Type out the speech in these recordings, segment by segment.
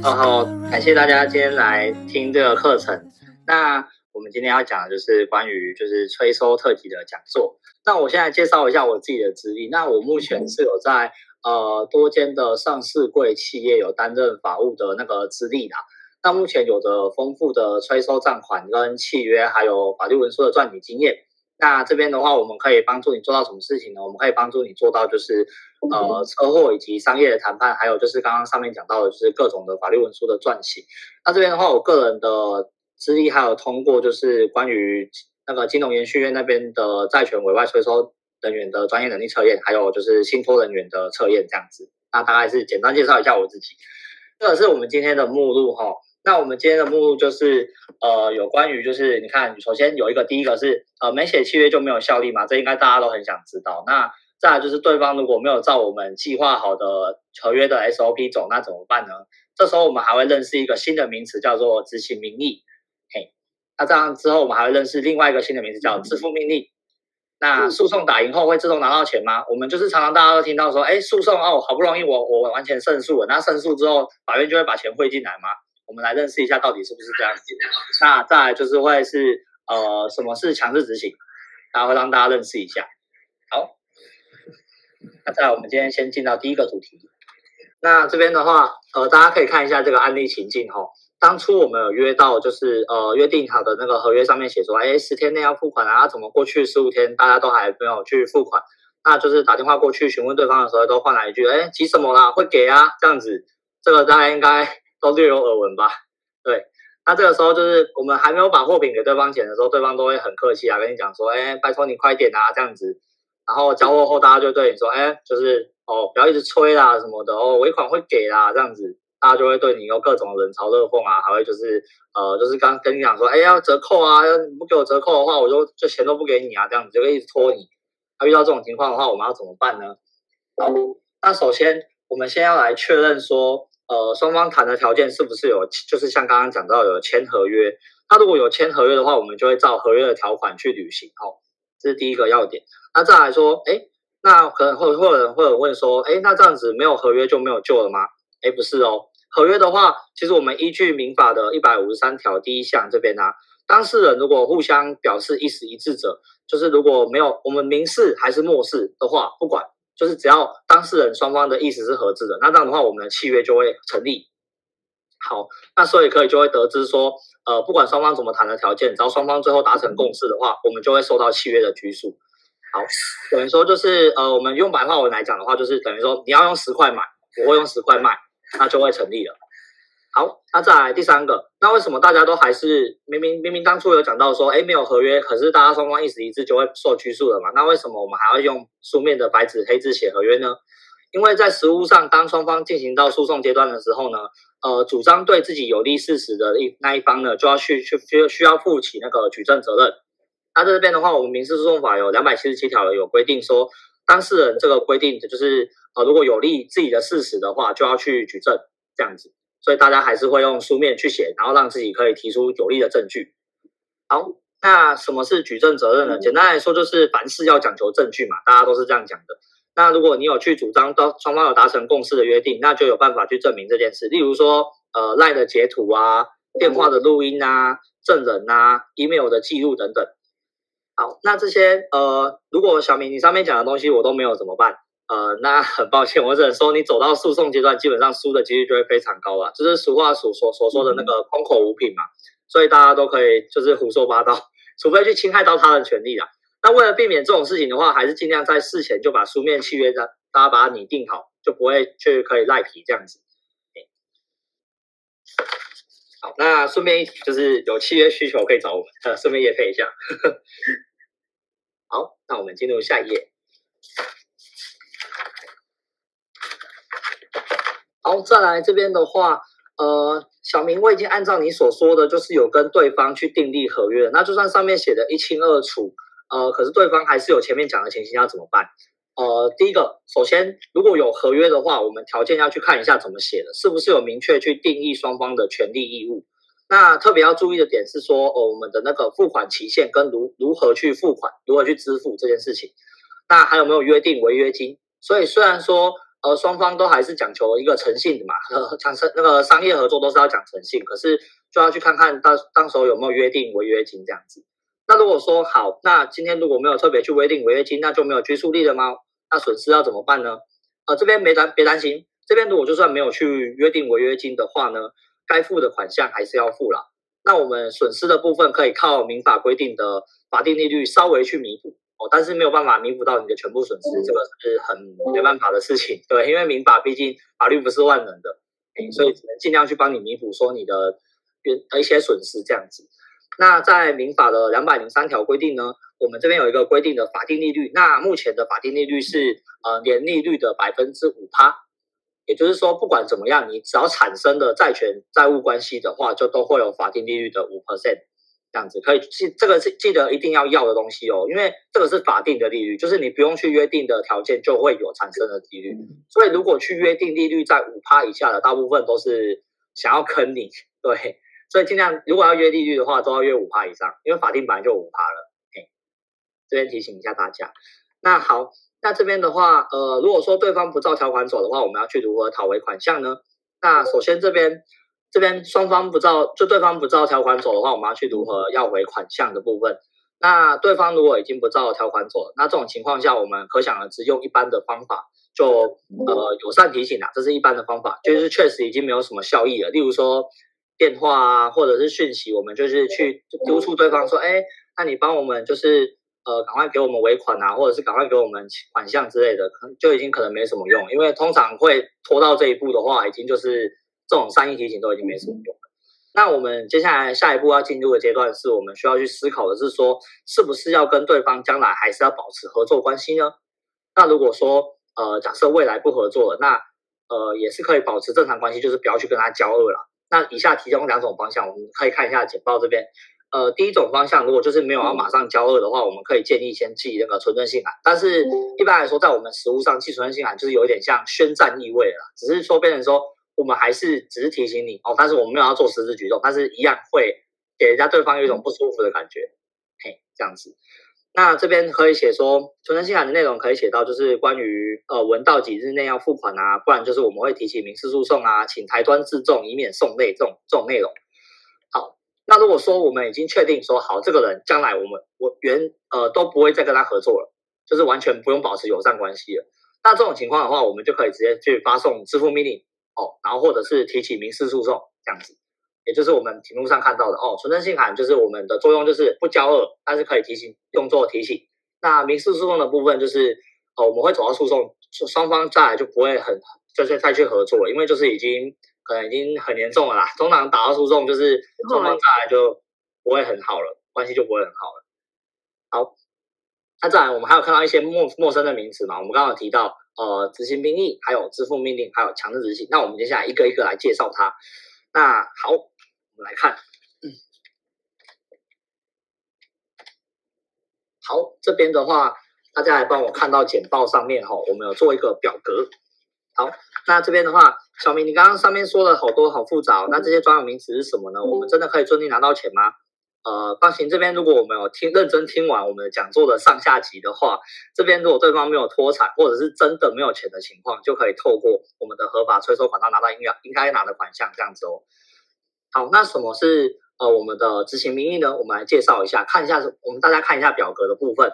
好，感谢大家今天来听这个课程。那我们今天要讲的就是关于就是催收特辑的讲座。那我现在介绍一下我自己的资历。那我目前是有在呃多间的上市柜企业有担任法务的那个资历的。那目前有着丰富的催收账款跟契约，还有法律文书的撰写经验。那这边的话，我们可以帮助你做到什么事情呢？我们可以帮助你做到就是呃车祸以及商业的谈判，还有就是刚刚上面讲到的，就是各种的法律文书的撰写。那这边的话，我个人的资历还有通过就是关于那个金融研训院那边的债权委外催收人员的专业能力测验，还有就是信托人员的测验这样子。那大概是简单介绍一下我自己。这个是我们今天的目录哈。那我们今天的目录就是呃有关于就是你看，首先有一个第一个是呃没写契约就没有效力嘛，这应该大家都很想知道。那再来就是对方如果没有照我们计划好的合约的 SOP 走，那怎么办呢？这时候我们还会认识一个新的名词叫做执行名义。嘿，那这样之后我们还会认识另外一个新的名词叫支付命令。那诉讼打赢后会自动拿到钱吗？我们就是常常大家都听到说，哎，诉讼哦，好不容易我我完全胜诉了，那胜诉之后法院就会把钱汇进来吗？我们来认识一下到底是不是这样子。那再来就是会是呃，什么是强制执行？然后会让大家认识一下。好，那再来我们今天先进到第一个主题。那这边的话，呃，大家可以看一下这个案例情境哈。当初我们有约到，就是呃约定好的那个合约上面写说，哎，十天内要付款啊，怎么过去十五天大家都还没有去付款？那就是打电话过去询问对方的时候，都换来一句，哎，急什么啦？会给啊，这样子。这个大家应该。都略有耳闻吧，对，那这个时候就是我们还没有把货品给对方钱的时候，对方都会很客气啊，跟你讲说，哎，拜托你快点啊，这样子。然后交货后，大家就对你说，哎，就是哦，不要一直催啦什么的哦，尾款会给啦，这样子，大家就会对你有各种冷嘲热讽啊，还会就是呃，就是刚跟你讲说，哎，要折扣啊，要你不给我折扣的话，我就就钱都不给你啊，这样子就会一直拖你。那遇到这种情况的话，我们要怎么办呢？好，那首先我们先要来确认说。呃，双方谈的条件是不是有，就是像刚刚讲到有签合约？那如果有签合约的话，我们就会照合约的条款去履行。哦，这是第一个要点。那再来说，哎，那可能会会有人会有问说，哎，那这样子没有合约就没有救了吗？哎，不是哦。合约的话，其实我们依据民法的一百五十三条第一项这边呢，当事人如果互相表示意思一致者，就是如果没有我们明示还是默示的话，不管。就是只要当事人双方的意思是合致的，那这样的话，我们的契约就会成立。好，那所以可以就会得知说，呃，不管双方怎么谈的条件，只要双方最后达成共识的话，我们就会受到契约的拘束。好，等于说就是，呃，我们用白话文来讲的话，就是等于说你要用十块买，我会用十块卖，那就会成立了。好，那再来第三个，那为什么大家都还是明明明明当初有讲到说，哎，没有合约，可是大家双方意思一致就会受拘束了嘛？那为什么我们还要用书面的白纸黑字写合约呢？因为在实务上，当双方进行到诉讼阶段的时候呢，呃，主张对自己有利事实的一那一方呢，就要去去需需要负起那个举证责任。那这边的话，我们民事诉讼法有两百七十七条有规定说，当事人这个规定就是，呃，如果有利自己的事实的话，就要去举证这样子。所以大家还是会用书面去写，然后让自己可以提出有力的证据。好，那什么是举证责任呢？简单来说，就是凡事要讲求证据嘛，大家都是这样讲的。那如果你有去主张到双方有达成共识的约定，那就有办法去证明这件事。例如说，呃，LINE 的截图啊，电话的录音啊，证人啊，email 的记录等等。好，那这些呃，如果小明你上面讲的东西我都没有怎么办？呃，那很抱歉，我只能说你走到诉讼阶段，基本上输的几率就会非常高了。就是俗话所所所说的那个空口无凭嘛，所以大家都可以就是胡说八道，除非去侵害到他的权利啦。那为了避免这种事情的话，还是尽量在事前就把书面契约的大家把它拟定好，就不会去可以赖皮这样子。好，那顺便一就是有契约需求可以找我们，呃，顺便也配一下。好，那我们进入下一页。好，再来这边的话，呃，小明，我已经按照你所说的，就是有跟对方去订立合约。那就算上面写的一清二楚，呃，可是对方还是有前面讲的情形，要怎么办？呃，第一个，首先如果有合约的话，我们条件要去看一下怎么写的，是不是有明确去定义双方的权利义务。那特别要注意的点是说，哦，我们的那个付款期限跟如如何去付款，如何去支付这件事情。那还有没有约定违约金？所以虽然说，呃，双方都还是讲求一个诚信的嘛，呃，产生那个商业合作都是要讲诚信，可是就要去看看到当时候有没有约定违约金这样子。那如果说好，那今天如果没有特别去约定违约金，那就没有拘束力了吗？那损失要怎么办呢？呃，这边没担别担心，这边如果就算没有去约定违约金的话呢，该付的款项还是要付啦。那我们损失的部分可以靠民法规定的法定利率稍微去弥补哦，但是没有办法弥补到你的全部损失，这个是很没办法的事情。对，因为民法毕竟法律不是万能的，所以只能尽量去帮你弥补说你的一些损失这样子。那在民法的两百零三条规定呢，我们这边有一个规定的法定利率，那目前的法定利率是呃年利率的百分之五趴。也就是说，不管怎么样，你只要产生的债权债务关系的话，就都会有法定利率的五 percent 这样子。可以记这个是记得一定要要的东西哦，因为这个是法定的利率，就是你不用去约定的条件就会有产生的利率。所以如果去约定利率在五趴以下的，大部分都是想要坑你。对，所以尽量如果要约利率的话，都要约五趴以上，因为法定本来就五趴了。嘿，这边提醒一下大家。那好。那这边的话，呃，如果说对方不照条款走的话，我们要去如何讨回款项呢？那首先这边这边双方不照，就对方不照条款走的话，我们要去如何要回款项的部分。那对方如果已经不照条款走，那这种情况下，我们可想而知，用一般的方法，就呃友善提醒啦，这是一般的方法，就是确实已经没有什么效益了。例如说电话啊，或者是讯息，我们就是去督促对方说，哎，那你帮我们就是。呃，赶快给我们尾款啊，或者是赶快给我们款项之类的，可能就已经可能没什么用，因为通常会拖到这一步的话，已经就是这种善意提醒都已经没什么用了。那我们接下来下一步要进入的阶段，是我们需要去思考的是说，是不是要跟对方将来还是要保持合作关系呢？那如果说呃，假设未来不合作了，那呃也是可以保持正常关系，就是不要去跟他交恶了。那以下提供两种方向，我们可以看一下简报这边。呃，第一种方向，如果就是没有要马上交恶的话，我们可以建议先寄那个存证信函。但是一般来说，在我们实务上寄存证信函就是有一点像宣战意味了，只是说变成说我们还是只是提醒你哦，但是我们没有要做实质举动，但是一样会给人家对方有一种不舒服的感觉，嘿，这样子。那这边可以写说，存证信函的内容可以写到就是关于呃文到几日内要付款啊，不然就是我们会提起民事诉讼啊，请台端自重，以免送累这种这种内容。好那如果说我们已经确定说好，这个人将来我们我原呃都不会再跟他合作了，就是完全不用保持友善关系了。那这种情况的话，我们就可以直接去发送支付命令哦，然后或者是提起民事诉讼这样子，也就是我们屏幕上看到的哦。存证信函就是我们的作用就是不交恶，但是可以提醒用作提醒。那民事诉讼的部分就是哦，我们会走到诉讼，双方再来就不会很就是再去合作了，因为就是已经。可能已经很严重了啦，通常打到诉讼就是双方再来就不会很好了，关系就不会很好了。好，那再来我们还有看到一些陌陌生的名词嘛？我们刚刚有提到呃执行命令，还有支付命令，还有强制执行。那我们接下来一个一个来介绍它。那好，我们来看，好，这边的话，大家来帮我看到简报上面哈，我们有做一个表格。好，那这边的话，小明，你刚刚上面说了好多好复杂，那这些专有名词是什么呢？我们真的可以顺利拿到钱吗？呃，放心，这边如果我们有听认真听完我们的讲座的上下集的话，这边如果对方没有脱产，或者是真的没有钱的情况，就可以透过我们的合法催收管道拿到应该应该拿的款项，这样子哦。好，那什么是呃我们的执行名义呢？我们来介绍一下，看一下，我们大家看一下表格的部分。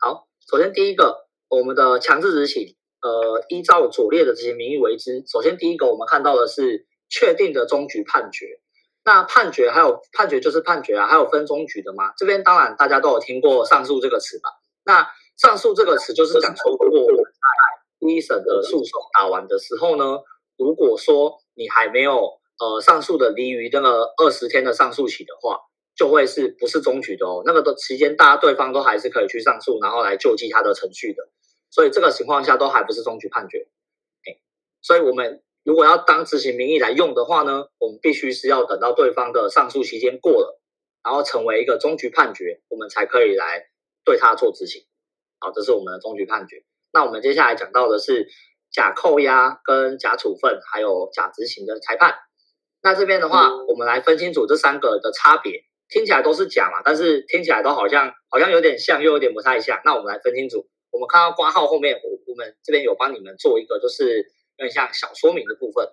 好，首先第一个，我们的强制执行。呃，依照左列的执行名义为之。首先，第一个我们看到的是确定的终局判决。那判决还有判决就是判决啊，还有分终局的吗？这边当然大家都有听过上诉这个词吧？那上诉这个词就是讲说，如果我们在一审的诉讼打完的时候呢，如果说你还没有呃上诉的离于那个二十天的上诉期的话，就会是不是终局的哦？那个的期间，大家对方都还是可以去上诉，然后来救济他的程序的。所以这个情况下都还不是终局判决，哎，所以我们如果要当执行名义来用的话呢，我们必须是要等到对方的上诉期间过了，然后成为一个终局判决，我们才可以来对他做执行。好，这是我们的终局判决。那我们接下来讲到的是假扣押跟假处分还有假执行的裁判。那这边的话，我们来分清楚这三个的差别，听起来都是假嘛，但是听起来都好像好像有点像，又有点不太像。那我们来分清楚，我们看到挂号后面，我我们这边有帮你们做一个，就是有点像小说明的部分。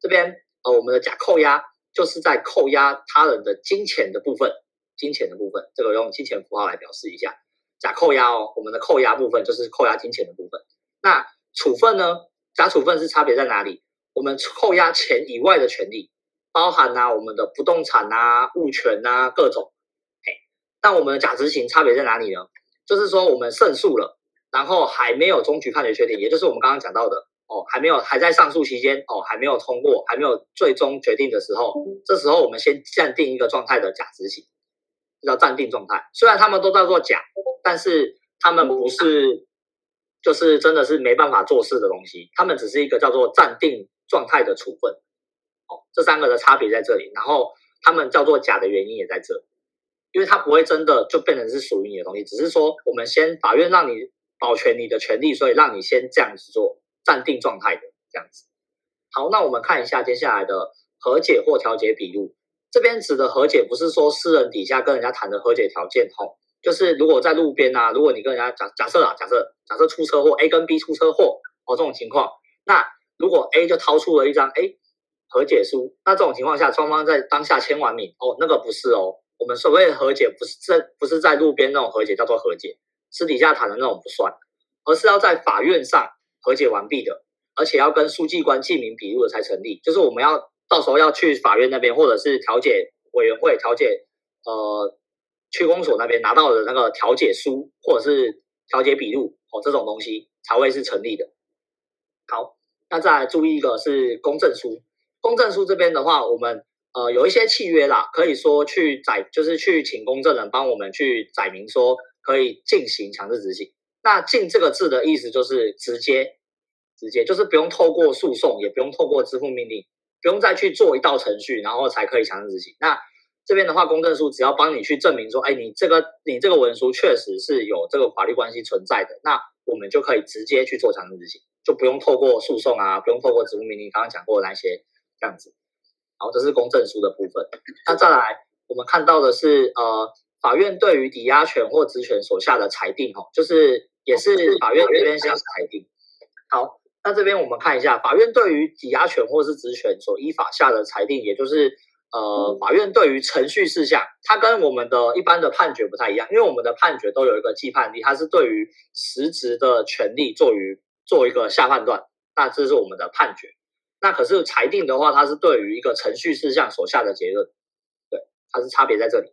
这边呃，我们的假扣押就是在扣押他人的金钱的部分，金钱的部分，这个用金钱符号来表示一下。假扣押哦，我们的扣押部分就是扣押金钱的部分。那处分呢？假处分是差别在哪里？我们扣押钱以外的权利，包含啊我们的不动产啊、物权啊各种。嘿，那我们的假执行差别在哪里呢？就是说我们胜诉了，然后还没有终局判决确定，也就是我们刚刚讲到的哦，还没有还在上诉期间哦，还没有通过，还没有最终决定的时候，这时候我们先暂定一个状态的假执行。叫暂定状态，虽然他们都叫做假，但是他们不是，就是真的是没办法做事的东西，他们只是一个叫做暂定状态的处分。哦，这三个的差别在这里，然后他们叫做假的原因也在这，因为他不会真的就变成是属于你的东西，只是说我们先法院让你保全你的权利，所以让你先这样子做暂定状态的这样子。好，那我们看一下接下来的和解或调解笔录。这边指的和解不是说私人底下跟人家谈的和解条件吼，就是如果在路边啊，如果你跟人家假假设啊，假设假设出车祸，A 跟 B 出车祸哦，这种情况，那如果 A 就掏出了一张 A 和解书，那这种情况下双方在当下签完名哦，那个不是哦，我们所谓的和解不是在不是在路边那种和解叫做和解，私底下谈的那种不算，而是要在法院上和解完毕的，而且要跟书记官记名笔录的才成立，就是我们要。到时候要去法院那边，或者是调解委员会调解，呃，区公所那边拿到的那个调解书，或者是调解笔录哦，这种东西才会是成立的。好，那再来注意一个是公证书。公证书这边的话，我们呃有一些契约啦，可以说去载，就是去请公证人帮我们去载明说可以进行强制执行。那“进”这个字的意思就是直接，直接就是不用透过诉讼，也不用透过支付命令。不用再去做一道程序，然后才可以强制执行。那这边的话，公证书只要帮你去证明说，哎，你这个你这个文书确实是有这个法律关系存在的，那我们就可以直接去做强制执行，就不用透过诉讼啊，不用透过支付命令，刚刚讲过的那些这样子。好，这是公证书的部分。那再来，我们看到的是，呃，法院对于抵押权或职权所下的裁定，哦，就是也是法院这边下裁定。好。那这边我们看一下，法院对于抵押权或是职权所依法下的裁定，也就是呃，法院对于程序事项，它跟我们的一般的判决不太一样，因为我们的判决都有一个既判力，它是对于实质的权利做于做一个下判断，那这是我们的判决。那可是裁定的话，它是对于一个程序事项所下的结论，对，它是差别在这里。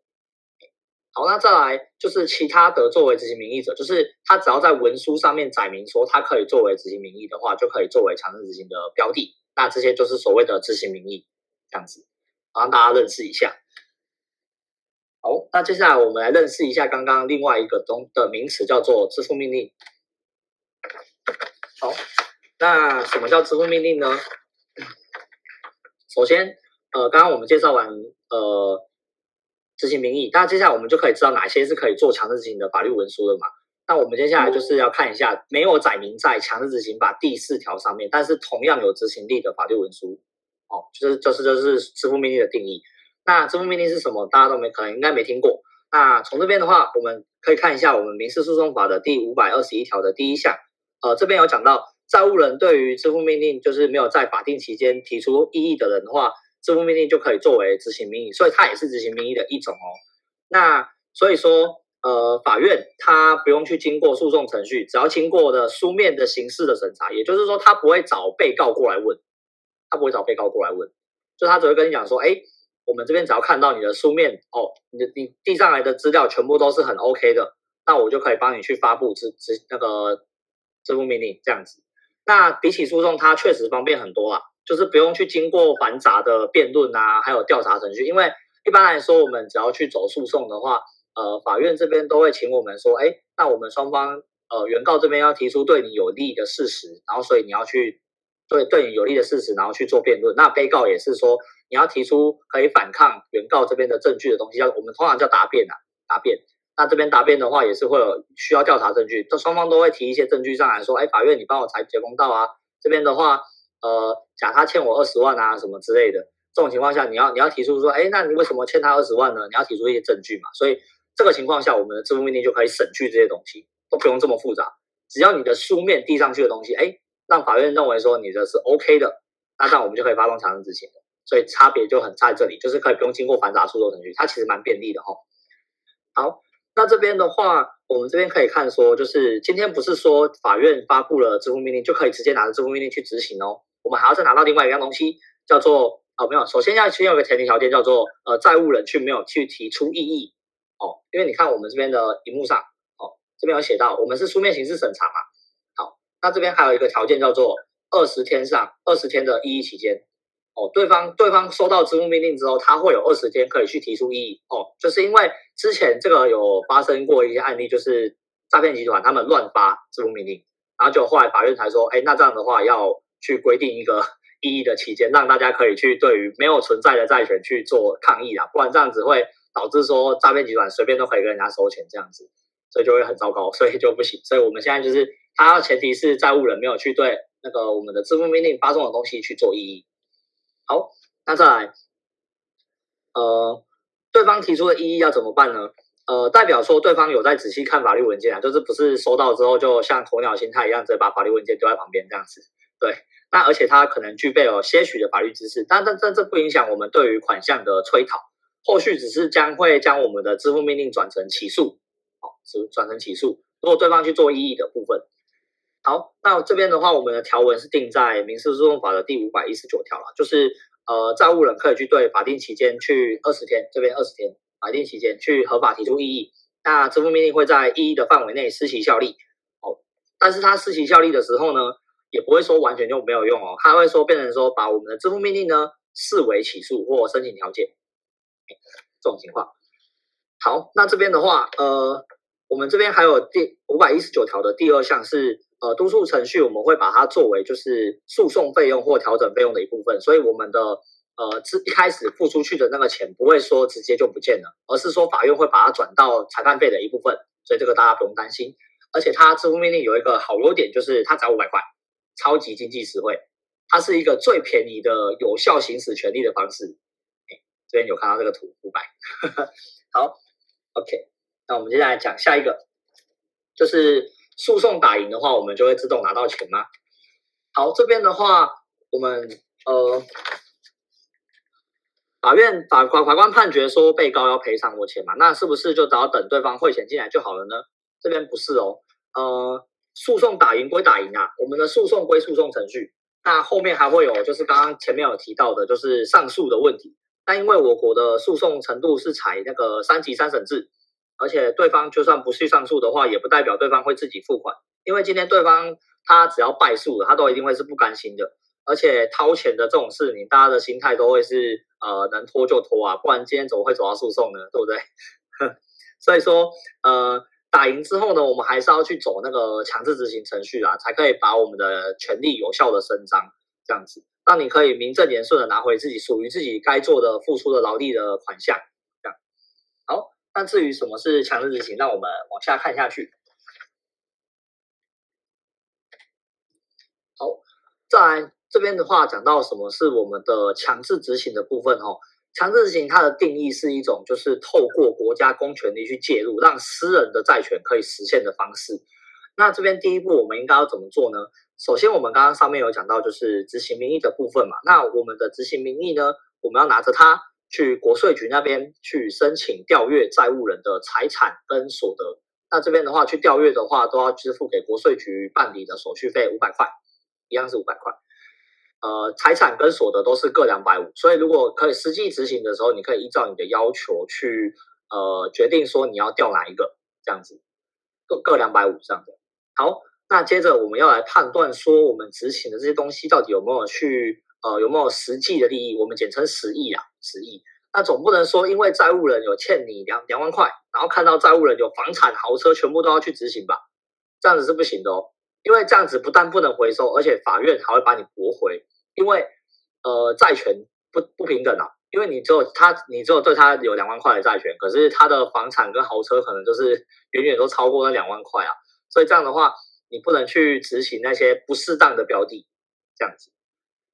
好，那再来就是其他的作为执行名义者，就是他只要在文书上面载明说他可以作为执行名义的话，就可以作为强制执行的标的。那这些就是所谓的执行名义，这样子，让大家认识一下。好，那接下来我们来认识一下刚刚另外一个中的名词，叫做支付命令。好，那什么叫支付命令呢？首先，呃，刚刚我们介绍完，呃。执行名义，那接下来我们就可以知道哪些是可以做强制执行的法律文书了嘛？那我们接下来就是要看一下没有载明在强制执行法第四条上面，但是同样有执行力的法律文书，哦，就是就是就是支付命令的定义。那支付命令是什么？大家都没可能应该没听过。那从这边的话，我们可以看一下我们民事诉讼法的第五百二十一条的第一项，呃，这边有讲到债务人对于支付命令就是没有在法定期间提出异议的人的话。支付命令就可以作为执行命令，所以它也是执行命令的一种哦。那所以说，呃，法院它不用去经过诉讼程序，只要经过的书面的形式的审查，也就是说，他不会找被告过来问，他不会找被告过来问，就他只会跟你讲说，哎，我们这边只要看到你的书面哦，你的你递上来的资料全部都是很 OK 的，那我就可以帮你去发布执执那个支付命令这样子。那比起诉讼，它确实方便很多啦。就是不用去经过繁杂的辩论啊，还有调查程序，因为一般来说，我们只要去走诉讼的话，呃，法院这边都会请我们说，哎，那我们双方，呃，原告这边要提出对你有利的事实，然后所以你要去对对你有利的事实，然后去做辩论。那被告也是说，你要提出可以反抗原告这边的证据的东西，叫我们通常叫答辩啊，答辩。那这边答辩的话，也是会有需要调查证据，这双方都会提一些证据上来说，哎，法院你帮我裁决公道啊，这边的话。呃，假他欠我二十万啊，什么之类的，这种情况下，你要你要提出说，哎，那你为什么欠他二十万呢？你要提出一些证据嘛。所以这个情况下，我们的支付命令就可以省去这些东西，都不用这么复杂。只要你的书面递上去的东西，哎，让法院认为说你的是 OK 的，那这样我们就可以发动强制执行了。所以差别就很在这里，就是可以不用经过繁杂诉讼程序，它其实蛮便利的哈。好，那这边的话，我们这边可以看说，就是今天不是说法院发布了支付命令就可以直接拿着支付命令去执行哦，我们还要再拿到另外一样东西，叫做哦没有，首先要先有一个前提条件叫做呃债务人去没有去提出异议哦，因为你看我们这边的荧幕上哦，这边有写到我们是书面形式审查嘛，好，那这边还有一个条件叫做二十天上二十天的异议期间。哦，对方对方收到支付命令之后，他会有二十天可以去提出异议。哦，就是因为之前这个有发生过一些案例，就是诈骗集团他们乱发支付命令，然后就后来法院才说，哎，那这样的话要去规定一个 异议的期间，让大家可以去对于没有存在的债权去做抗议啊，不然这样子会导致说诈骗集团随便都可以跟人家收钱这样子，所以就会很糟糕，所以就不行。所以我们现在就是，他要前提是债务人没有去对那个我们的支付命令发送的东西去做异议。好，那再来，呃，对方提出的异议要怎么办呢？呃，代表说对方有在仔细看法律文件啊，就是不是收到之后就像鸵鸟心态一样，直接把法律文件丢在旁边这样子。对，那而且他可能具备有些许的法律知识，但但但这不影响我们对于款项的催讨，后续只是将会将我们的支付命令转成起诉，哦，是转成起诉。如果对方去做异议的部分。好，那这边的话，我们的条文是定在民事诉讼法的第五百一十九条了，就是呃，债务人可以去对法定期间去二十天，这边二十天法定期间去合法提出异议，那支付命令会在异议的范围内施行效力。哦，但是它施行效力的时候呢，也不会说完全就没有用哦，它会说变成说把我们的支付命令呢视为起诉或申请调解，这种情况。好，那这边的话，呃，我们这边还有第五百一十九条的第二项是。呃，督促程序我们会把它作为就是诉讼费用或调整费用的一部分，所以我们的呃，一开始付出去的那个钱不会说直接就不见了，而是说法院会把它转到裁判费的一部分，所以这个大家不用担心。而且它支付命令有一个好优点，就是它只要五百块，超级经济实惠，它是一个最便宜的有效行使权利的方式。这边有看到这个图，五百。好，OK，那我们接下来讲下一个，就是。诉讼打赢的话，我们就会自动拿到钱吗？好，这边的话，我们呃，法院法法法官判决说被告要赔偿我钱嘛，那是不是就只要等对方汇钱进来就好了呢？这边不是哦，呃，诉讼打赢归打赢啊，我们的诉讼归诉讼程序，那后面还会有就是刚刚前面有提到的，就是上诉的问题。但因为我国的诉讼程度是采那个三级三审制。而且对方就算不去上诉的话，也不代表对方会自己付款，因为今天对方他只要败诉了，他都一定会是不甘心的。而且掏钱的这种事，你大家的心态都会是呃能拖就拖啊，不然今天怎么会走到诉讼呢？对不对？所以说呃打赢之后呢，我们还是要去走那个强制执行程序啊，才可以把我们的权利有效的伸张，这样子，让你可以名正言顺的拿回自己属于自己该做的付出的劳力的款项。这样。好那至于什么是强制执行，那我们往下看下去。好，再来这边的话，讲到什么是我们的强制执行的部分哦。强制执行它的定义是一种，就是透过国家公权力去介入，让私人的债权可以实现的方式。那这边第一步，我们应该要怎么做呢？首先，我们刚刚上面有讲到，就是执行名义的部分嘛。那我们的执行名义呢，我们要拿着它。去国税局那边去申请调阅债务人的财产跟所得，那这边的话去调阅的话，都要支付给国税局办理的手续费五百块，一样是五百块。呃，财产跟所得都是各两百五，所以如果可以实际执行的时候，你可以依照你的要求去呃决定说你要调哪一个，这样子各各两百五这样子。好，那接着我们要来判断说我们执行的这些东西到底有没有去。呃，有没有实际的利益？我们简称实益啊，实益。那总不能说，因为债务人有欠你两两万块，然后看到债务人有房产、豪车，全部都要去执行吧？这样子是不行的哦。因为这样子不但不能回收，而且法院还会把你驳回。因为呃，债权不不平等啊。因为你只有他，你只有对他有两万块的债权，可是他的房产跟豪车可能就是远远都超过那两万块啊。所以这样的话，你不能去执行那些不适当的标的，这样子。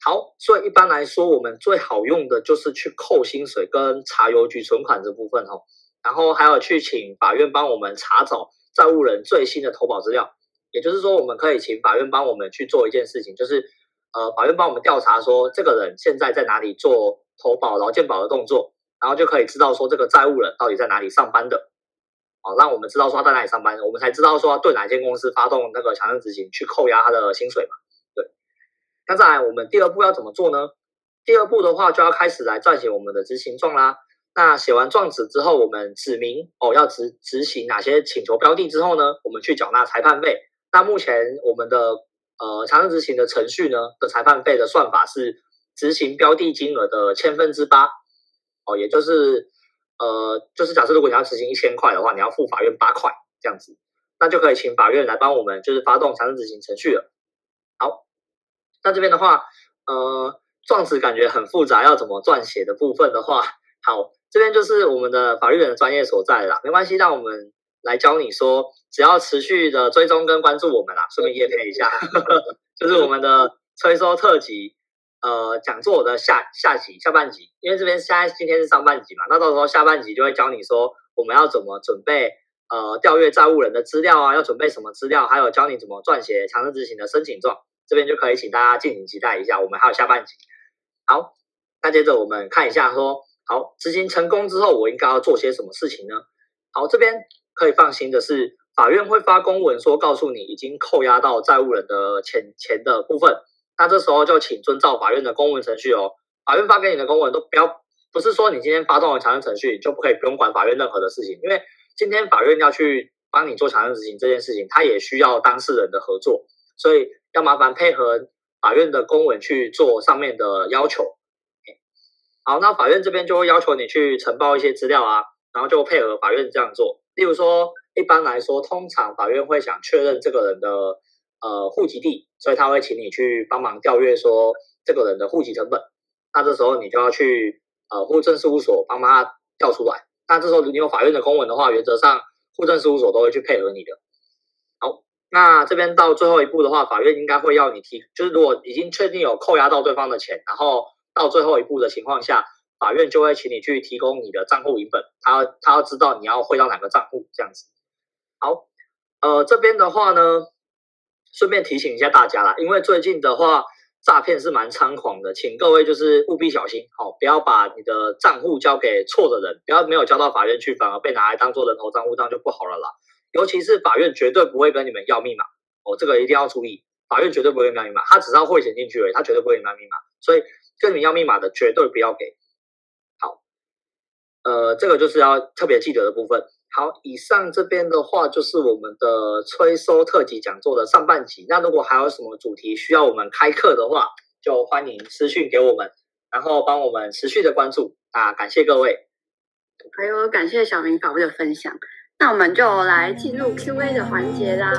好，所以一般来说，我们最好用的就是去扣薪水跟查邮局存款这部分哦，然后还有去请法院帮我们查找债务人最新的投保资料，也就是说，我们可以请法院帮我们去做一件事情，就是呃，法院帮我们调查说这个人现在在哪里做投保劳健保的动作，然后就可以知道说这个债务人到底在哪里上班的，好，让我们知道说他在哪里上班，我们才知道说对哪间公司发动那个强制执行去扣押他的薪水嘛。对那再来，我们第二步要怎么做呢？第二步的话，就要开始来撰写我们的执行状啦。那写完状纸之后，我们指明哦要执执行哪些请求标的之后呢，我们去缴纳裁判费。那目前我们的呃强制执行的程序呢的裁判费的算法是执行标的金额的千分之八哦，也就是呃就是假设如果你要执行一千块的话，你要付法院八块这样子，那就可以请法院来帮我们就是发动强制执行程序了。好。那这边的话，呃，状词感觉很复杂，要怎么撰写的部分的话，好，这边就是我们的法律人的专业所在啦，没关系，让我们来教你说，只要持续的追踪跟关注我们啦，顺便业配一下，呵 呵，就是我们的催收特辑，呃，讲座的下下集下半集，因为这边现在今天是上半集嘛，那到时候下半集就会教你说，我们要怎么准备，呃，调阅债务人的资料啊，要准备什么资料，还有教你怎么撰写强制执行的申请状。这边就可以请大家敬请期待一下，我们还有下半集。好，那接着我们看一下，说好执行成功之后，我应该要做些什么事情呢？好，这边可以放心的是，法院会发公文说告诉你已经扣押到债务人的钱钱的部分。那这时候就请遵照法院的公文程序哦。法院发给你的公文都不要，不是说你今天发动了强制程序就不可以不用管法院任何的事情，因为今天法院要去帮你做强制执行这件事情，他也需要当事人的合作，所以。要麻烦配合法院的公文去做上面的要求。好，那法院这边就会要求你去呈报一些资料啊，然后就配合法院这样做。例如说，一般来说，通常法院会想确认这个人的呃户籍地，所以他会请你去帮忙调阅说这个人的户籍成本。那这时候你就要去呃户政事务所帮他调出来。那这时候你有法院的公文的话，原则上户政事务所都会去配合你的。好那这边到最后一步的话，法院应该会要你提，就是如果已经确定有扣押到对方的钱，然后到最后一步的情况下，法院就会请你去提供你的账户影本，他他要知道你要汇到哪个账户这样子。好，呃，这边的话呢，顺便提醒一下大家啦，因为最近的话诈骗是蛮猖狂的，请各位就是务必小心，好，不要把你的账户交给错的人，不要没有交到法院去，反而被拿来当做人头账户，这样就不好了啦。尤其是法院绝对不会跟你们要密码哦，这个一定要注意。法院绝对不会要密码，他只要汇钱进去而已，他绝对不会要密码。所以跟你们要密码的绝对不要给。好，呃，这个就是要特别记得的部分。好，以上这边的话就是我们的催收特辑讲座的上半集。那如果还有什么主题需要我们开课的话，就欢迎私讯给我们，然后帮我们持续的关注啊，感谢各位。还有感谢小明法务的分享。那我们就来进入 Q&A 的环节啦。